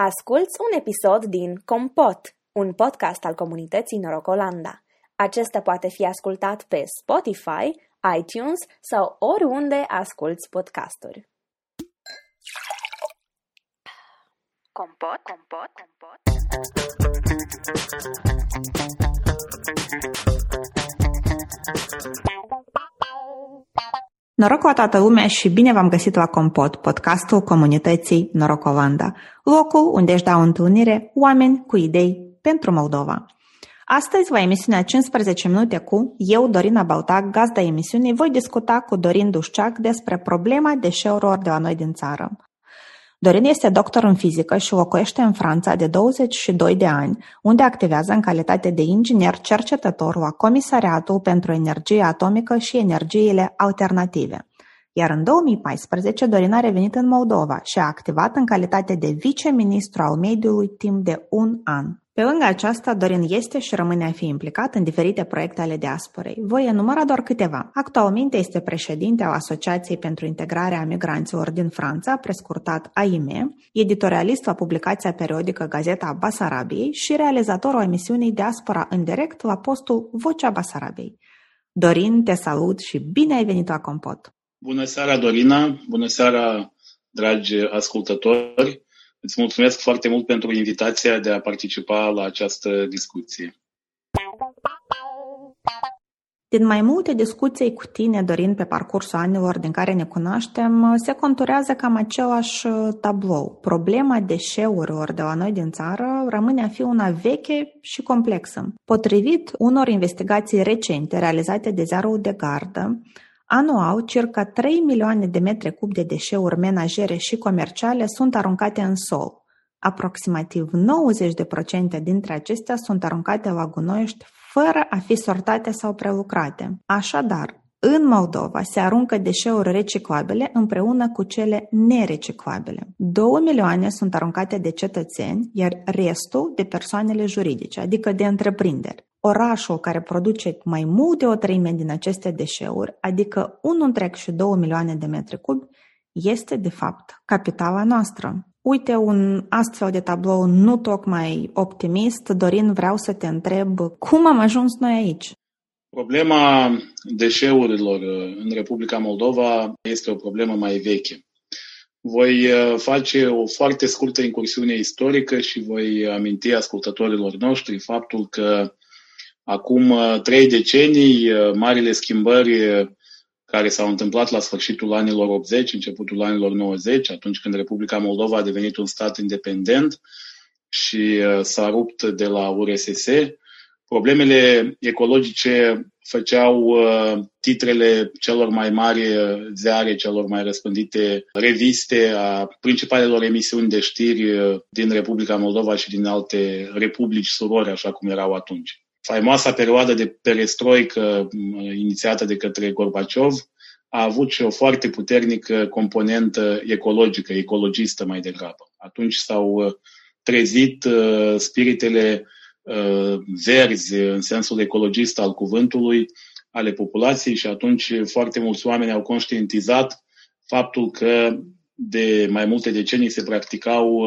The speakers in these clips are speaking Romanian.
Asculți un episod din Compot, un podcast al comunității Norocolanda. Acesta poate fi ascultat pe Spotify, iTunes sau oriunde asculți podcasturi. Compot, compot, compot. Noroc la toată lumea și bine v-am găsit la Compot, podcastul comunității Norocolanda, locul unde își dau întâlnire oameni cu idei pentru Moldova. Astăzi, la emisiunea 15 minute cu eu, Dorina Bautac, gazda emisiunii, voi discuta cu Dorin Dușceac despre problema deșeurilor de la noi din țară. Dorin este doctor în fizică și locuiește în Franța de 22 de ani, unde activează în calitate de inginer cercetător la Comisariatul pentru Energie Atomică și Energiile Alternative. Iar în 2014, Dorin a revenit în Moldova și a activat în calitate de viceministru al mediului timp de un an. Pe lângă aceasta, Dorin este și rămâne a fi implicat în diferite proiecte ale diasporei. Voi enumera doar câteva. Actualmente este președinte al Asociației pentru Integrarea Migranților din Franța, prescurtat AIME, editorialist la publicația periodică Gazeta Basarabiei și realizatorul emisiunii Diaspora în direct la postul Vocea Basarabiei. Dorin, te salut și bine ai venit la Compot! Bună seara, Dorina! Bună seara, dragi ascultători! Îți mulțumesc foarte mult pentru invitația de a participa la această discuție. Din mai multe discuții cu tine, Dorin, pe parcursul anilor din care ne cunoaștem, se conturează cam același tablou. Problema deșeurilor de la noi din țară rămâne a fi una veche și complexă. Potrivit unor investigații recente realizate de Ziarul de Gardă, Anual, circa 3 milioane de metri cub de deșeuri menajere și comerciale sunt aruncate în sol. Aproximativ 90% dintre acestea sunt aruncate la gunoiești fără a fi sortate sau prelucrate. Așadar, în Moldova se aruncă deșeuri reciclabile împreună cu cele nereciclabile. 2 milioane sunt aruncate de cetățeni, iar restul de persoanele juridice, adică de întreprinderi. Orașul care produce mai mult de o treime din aceste deșeuri, adică 1,2 milioane de metri cubi, este de fapt capitala noastră. Uite un astfel de tablou nu tocmai optimist. Dorin, vreau să te întreb cum am ajuns noi aici? Problema deșeurilor în Republica Moldova este o problemă mai veche. Voi uh, face o foarte scurtă incursiune istorică și voi aminti ascultătorilor noștri faptul că Acum uh, trei decenii, uh, marile schimbări uh, care s-au întâmplat la sfârșitul anilor 80, începutul anilor 90, atunci când Republica Moldova a devenit un stat independent și s-a rupt de la URSS, problemele ecologice făceau titrele celor mai mari ziare, celor mai răspândite reviste a principalelor emisiuni de știri din Republica Moldova și din alte republici surori, așa cum erau atunci faimoasa perioadă de perestroică inițiată de către Gorbaciov a avut și o foarte puternică componentă ecologică, ecologistă mai degrabă. Atunci s-au uh, trezit uh, spiritele uh, verzi, în sensul ecologist al cuvântului, ale populației și atunci foarte mulți oameni au conștientizat faptul că de mai multe decenii se practicau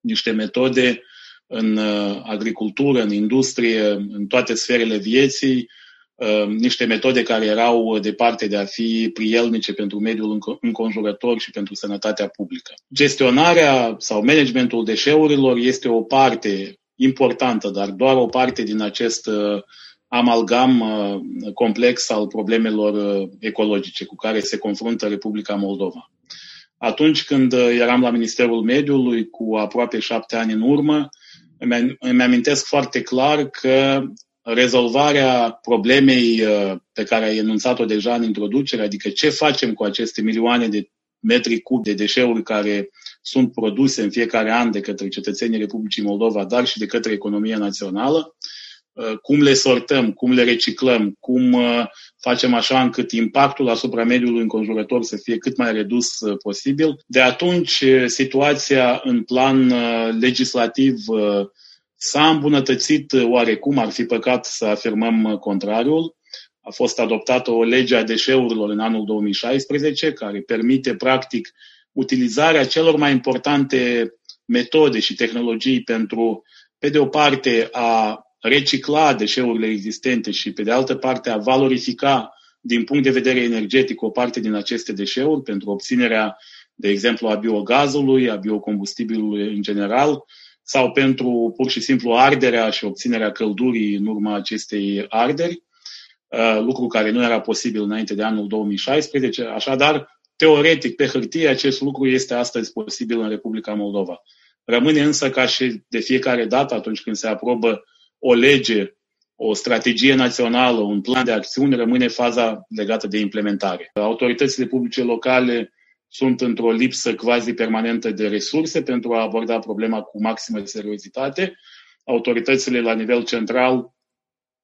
niște metode în uh, agricultură, în industrie, în toate sferele vieții, uh, niște metode care erau departe de a fi prielnice pentru mediul înconjurător și pentru sănătatea publică. Gestionarea sau managementul deșeurilor este o parte importantă, dar doar o parte din acest uh, amalgam complex al problemelor ecologice cu care se confruntă Republica Moldova. Atunci când eram la Ministerul Mediului, cu aproape șapte ani în urmă, îmi amintesc foarte clar că rezolvarea problemei uh, pe care ai enunțat-o deja în introducere, adică ce facem cu aceste milioane de metri cub de deșeuri care sunt produse în fiecare an de către cetățenii Republicii Moldova, dar și de către economia națională, uh, cum le sortăm, cum le reciclăm, cum uh, facem așa încât impactul asupra mediului înconjurător să fie cât mai redus uh, posibil. De atunci, uh, situația în plan uh, legislativ s-a îmbunătățit oarecum, ar fi păcat să afirmăm contrariul. A fost adoptată o lege a deșeurilor în anul 2016, care permite, practic, utilizarea celor mai importante metode și tehnologii pentru, pe de o parte, a recicla deșeurile existente și, pe de altă parte, a valorifica din punct de vedere energetic o parte din aceste deșeuri pentru obținerea, de exemplu, a biogazului, a biocombustibilului în general, sau pentru pur și simplu arderea și obținerea căldurii în urma acestei arderi, uh, lucru care nu era posibil înainte de anul 2016. Așadar, teoretic, pe hârtie, acest lucru este astăzi posibil în Republica Moldova. Rămâne însă ca și de fiecare dată atunci când se aprobă o lege, o strategie națională, un plan de acțiune, rămâne faza legată de implementare. Autoritățile publice locale sunt într-o lipsă quasi permanentă de resurse pentru a aborda problema cu maximă seriozitate. Autoritățile la nivel central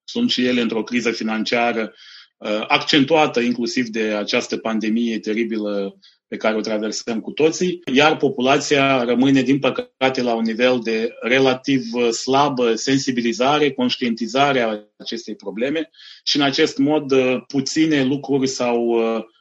sunt și ele într-o criză financiară uh, accentuată inclusiv de această pandemie teribilă pe care o traversăm cu toții, iar populația rămâne, din păcate, la un nivel de relativ uh, slabă sensibilizare, conștientizare a acestei probleme și, în acest mod, uh, puține lucruri s-au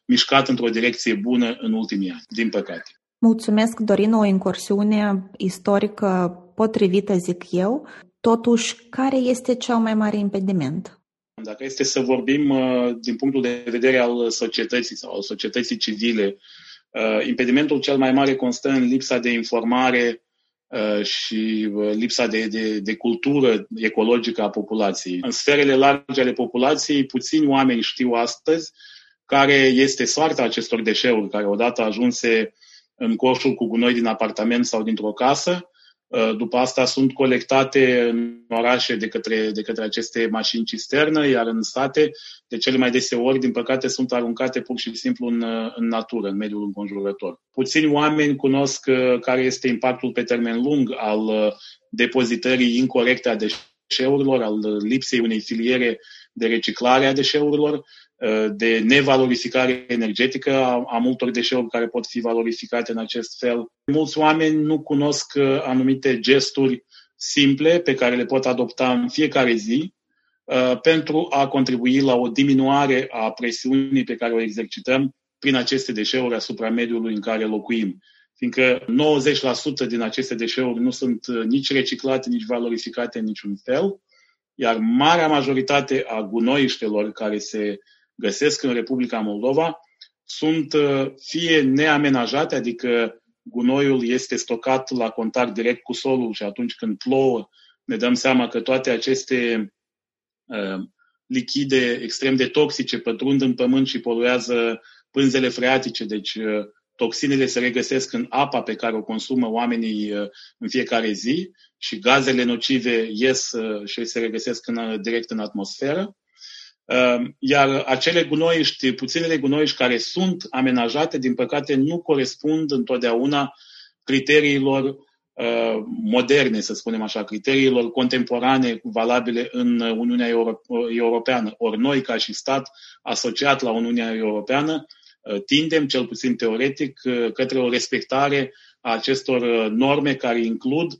mișcat într-o direcție bună în ultimii ani, din păcate. Mulțumesc, Dorin, o incursiune istorică potrivită, zic eu. Totuși, care este cel mai mare impediment? Dacă este să vorbim uh, din punctul de vedere al societății sau al societății civile, uh, impedimentul cel mai mare constă în lipsa de informare uh, și lipsa de, de, de cultură ecologică a populației. În sferele largi ale populației, puțini oameni știu astăzi care este soarta acestor deșeuri care odată ajunse în coșul cu gunoi din apartament sau dintr-o casă, uh, după asta sunt colectate în orașe de către, de către aceste mașini cisternă, iar în sate, de cele mai deseori, din păcate, sunt aruncate pur și simplu în, în natură, în mediul înconjurător. Puțini oameni cunosc uh, care este impactul pe termen lung al uh, depozitării incorrecte a deșeurilor, al lipsei unei filiere de reciclare a deșeurilor, Uh, de nevalorificare energetică a, a multor deșeuri care pot fi valorificate în acest fel. Mulți oameni nu cunosc uh, anumite gesturi simple pe care le pot adopta în fiecare zi uh, pentru a contribui la o diminuare a presiunii pe care o exercităm prin aceste deșeuri asupra mediului în care locuim. Fiindcă 90% din aceste deșeuri nu sunt nici reciclate, nici valorificate în niciun fel, iar marea majoritate a gunoiștelor care se găsesc în Republica Moldova sunt uh, fie neamenajate, adică gunoiul este stocat la contact direct cu solul și atunci când plouă ne dăm seama că toate aceste uh, lichide extrem de toxice pătrund în pământ și poluează pânzele freatice, deci uh, toxinele se regăsesc în apa pe care o consumă oamenii uh, în fiecare zi și gazele nocive ies uh, și se regăsesc în, direct în atmosferă. Ehm, iar acele gunoiști, puținele gunoiști care sunt amenajate, din păcate, nu corespund întotdeauna criteriilor ehm, moderne, să spunem așa, criteriilor contemporane valabile în Uniunea Europeană. Ori noi, ca și stat asociat la Uniunea Europeană, ehm, tindem, cel puțin teoretic, către o respectare a acestor norme care includ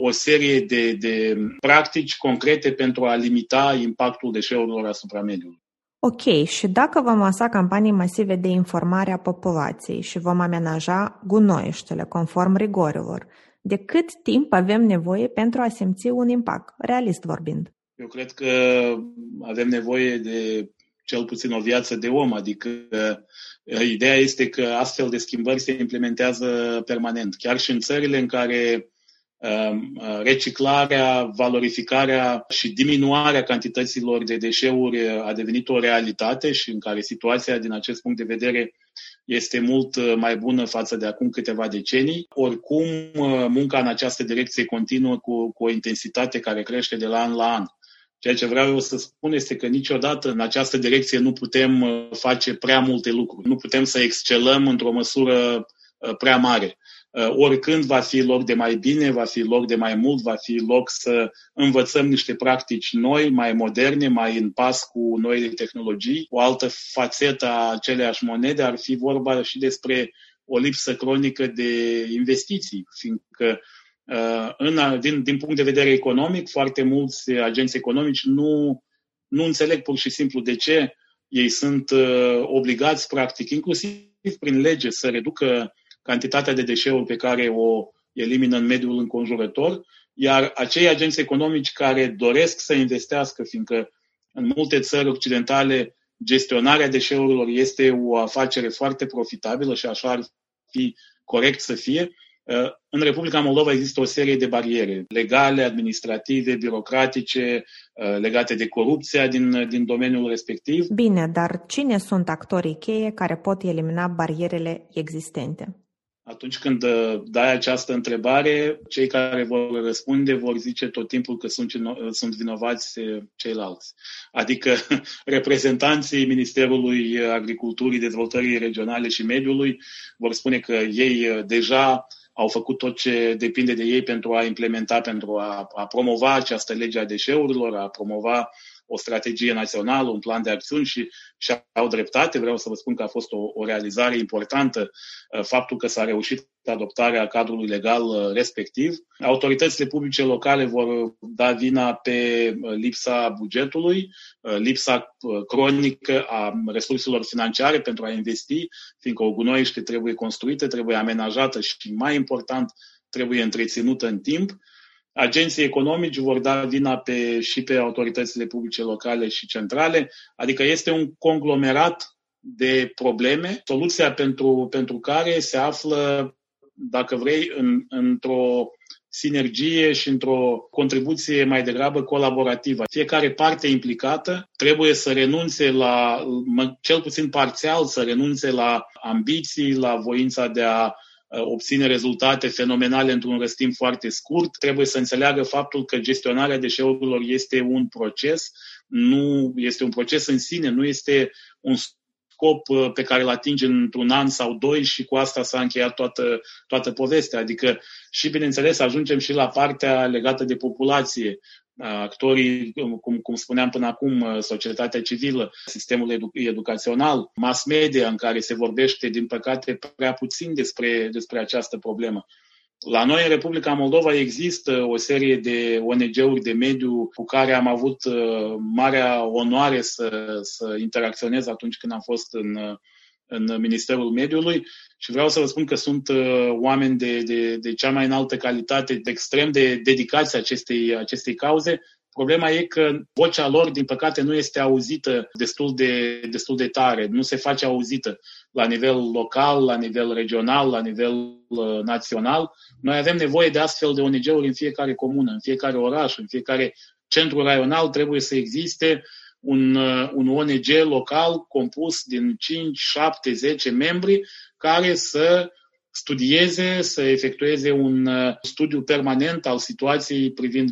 o serie de, de practici concrete pentru a limita impactul deșeurilor asupra mediului. Ok, și dacă vom lansa campanii masive de informare a populației și vom amenaja gunoieștele conform rigorilor, de cât timp avem nevoie pentru a simți un impact, realist vorbind? Eu cred că avem nevoie de cel puțin o viață de om, adică ideea este că astfel de schimbări se implementează permanent. Chiar și în țările în care Um, uh, reciclarea, valorificarea și diminuarea cantităților de deșeuri a devenit o realitate și în care situația din acest punct de vedere este mult uh, mai bună față de acum câteva decenii. Oricum, uh, munca în această direcție continuă cu, cu o intensitate care crește de la an la an. Ceea ce vreau eu să spun este că niciodată în această direcție nu putem face prea multe lucruri. Nu putem să excelăm într-o măsură prea mare. Uh, oricând va fi loc de mai bine, va fi loc de mai mult, va fi loc să învățăm niște practici noi, mai moderne, mai în pas cu noile tehnologii. O altă fațetă a aceleași monede ar fi vorba și despre o lipsă cronică de investiții, fiindcă uh, în, din, din punct de vedere economic, foarte mulți agenți economici nu, nu înțeleg pur și simplu de ce ei sunt uh, obligați, practic, inclusiv prin lege, să reducă cantitatea de deșeuri pe care o elimină în mediul înconjurător, iar acei agenți economici care doresc să investească, fiindcă în multe țări occidentale gestionarea deșeurilor este o afacere foarte profitabilă și așa ar fi corect să fie, Uh, în Republica Moldova există o serie de bariere legale, administrative, birocratice, uh, legate de corupția din, din domeniul respectiv. Bine, dar cine sunt actorii cheie care pot elimina barierele existente? Atunci când uh, dai această întrebare, cei care vor răspunde vor zice tot timpul că sunt, sunt vinovați ceilalți. Adică reprezentanții Ministerului Agriculturii, Dezvoltării Regionale și Mediului vor spune că ei deja au făcut tot ce depinde de ei pentru a implementa, pentru a, a promova această lege a deșeurilor, a promova o strategie națională, un plan de acțiuni și, și au dreptate. Vreau să vă spun că a fost o, o realizare importantă uh, faptul că s-a reușit adoptarea cadrului legal uh, respectiv. Autoritățile publice locale vor da vina pe uh, lipsa bugetului, lipsa cronică a resurselor financiare pentru a investi, fiindcă o gunoiește trebuie construită, trebuie amenajată și, mai important, trebuie întreținută în timp agenții economici vor da vina pe, și pe autoritățile publice locale și centrale, adică este un conglomerat de probleme, soluția pentru, pentru care se află, dacă vrei, în, într-o sinergie și într-o contribuție mai degrabă colaborativă. Fiecare parte implicată trebuie să renunțe la, cel puțin parțial, să renunțe la ambiții, la voința de a Uh, obține rezultate fenomenale într-un răstim foarte scurt. Trebuie să înțeleagă faptul că gestionarea deșeurilor este un proces, nu este un proces în sine, nu este un scop uh, pe care îl atinge într-un an sau doi și cu asta s-a încheiat toată, toată povestea. Adică și, bineînțeles, ajungem și la partea legată de populație actorii, cum, cum spuneam până acum, societatea civilă, sistemul edu- educațional, mass media, în care se vorbește, din păcate, prea puțin despre, despre această problemă. La noi, în Republica Moldova, există o serie de ONG-uri de mediu cu care am avut uh, marea onoare să, să interacționez atunci când am fost în, în Ministerul Mediului și vreau să vă spun că sunt uh, oameni de, de, de cea mai înaltă calitate, de extrem de dedicați acestei, acestei cauze. Problema e că vocea lor, din păcate, nu este auzită destul de, destul de tare, nu se face auzită la nivel local, la nivel regional, la nivel uh, național. Noi avem nevoie de astfel de ONG-uri în fiecare comună, în fiecare oraș, în fiecare centru raional trebuie să existe un, uh, un ONG local compus din 5, 7, 10 membri care să studieze, să efectueze un uh, studiu permanent al situației privind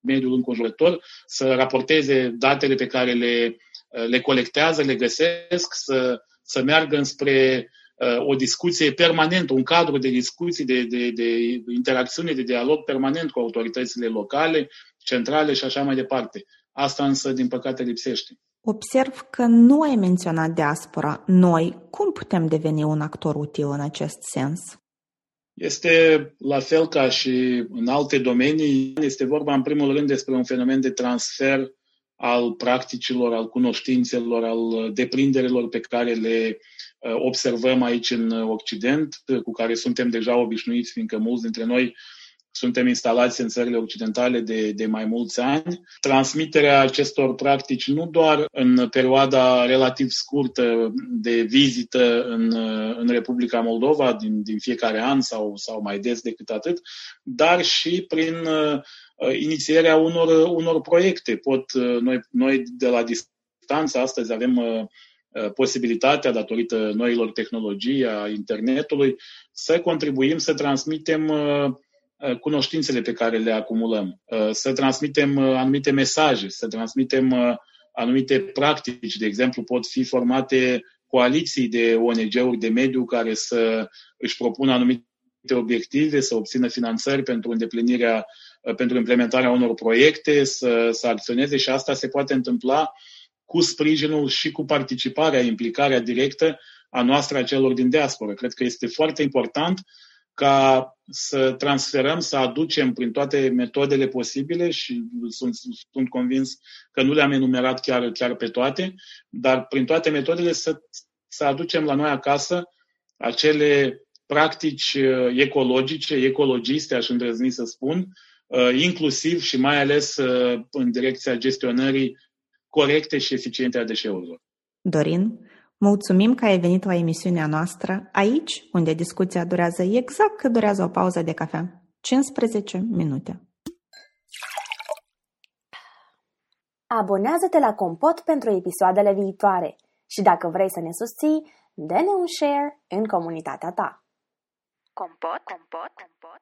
mediul înconjurător, să raporteze datele pe care le, uh, le colectează, le găsesc, să, să meargă înspre o discuție permanentă, un cadru de discuții, de, de, de interacțiune, de dialog permanent cu autoritățile locale, centrale și așa mai departe. Asta însă, din păcate, lipsește. Observ că nu ai menționat diaspora. Noi, cum putem deveni un actor util în acest sens? Este la fel ca și în alte domenii, este vorba în primul rând despre un fenomen de transfer al practicilor, al cunoștințelor, al deprinderilor pe care le uh, observăm aici în Occident, cu care suntem deja obișnuiți, fiindcă mulți dintre noi suntem instalați în țările occidentale de, de mai mulți ani. Transmiterea acestor practici nu doar în perioada relativ scurtă de vizită în, în Republica Moldova din, din fiecare an sau, sau mai des decât atât, dar și prin uh, inițierea unor, unor proiecte. Pot, uh, noi, noi de la distanță astăzi avem uh, posibilitatea, datorită noilor tehnologii, a internetului, să contribuim să transmitem uh, Uh, cunoștințele pe care le acumulăm, uh, să transmitem uh, anumite mesaje, să transmitem anumite practici. De exemplu, pot fi formate coaliții de ONG-uri de mediu care să își propună anumite obiective, să obțină finanțări pentru îndeplinirea, pentru implementarea unor proiecte, să, să acționeze și asta se poate întâmpla cu sprijinul și cu participarea, implicarea directă a noastră, a celor din diaspora. Cred că este foarte important ca să transferăm, să aducem prin toate metodele posibile și sunt, sunt convins că nu le-am enumerat chiar, chiar pe toate, dar prin toate metodele să, să aducem la noi acasă acele practici ecologice, ecologiste, aș îndrăzni să spun, inclusiv și mai ales în direcția gestionării corecte și eficiente a deșeurilor. Dorin, Mulțumim că ai venit la emisiunea noastră, aici, unde discuția durează exact cât durează o pauză de cafea. 15 minute. Abonează-te la Compot pentru episoadele viitoare și dacă vrei să ne susții, dă-ne un share în comunitatea ta. Compot, compot, compot.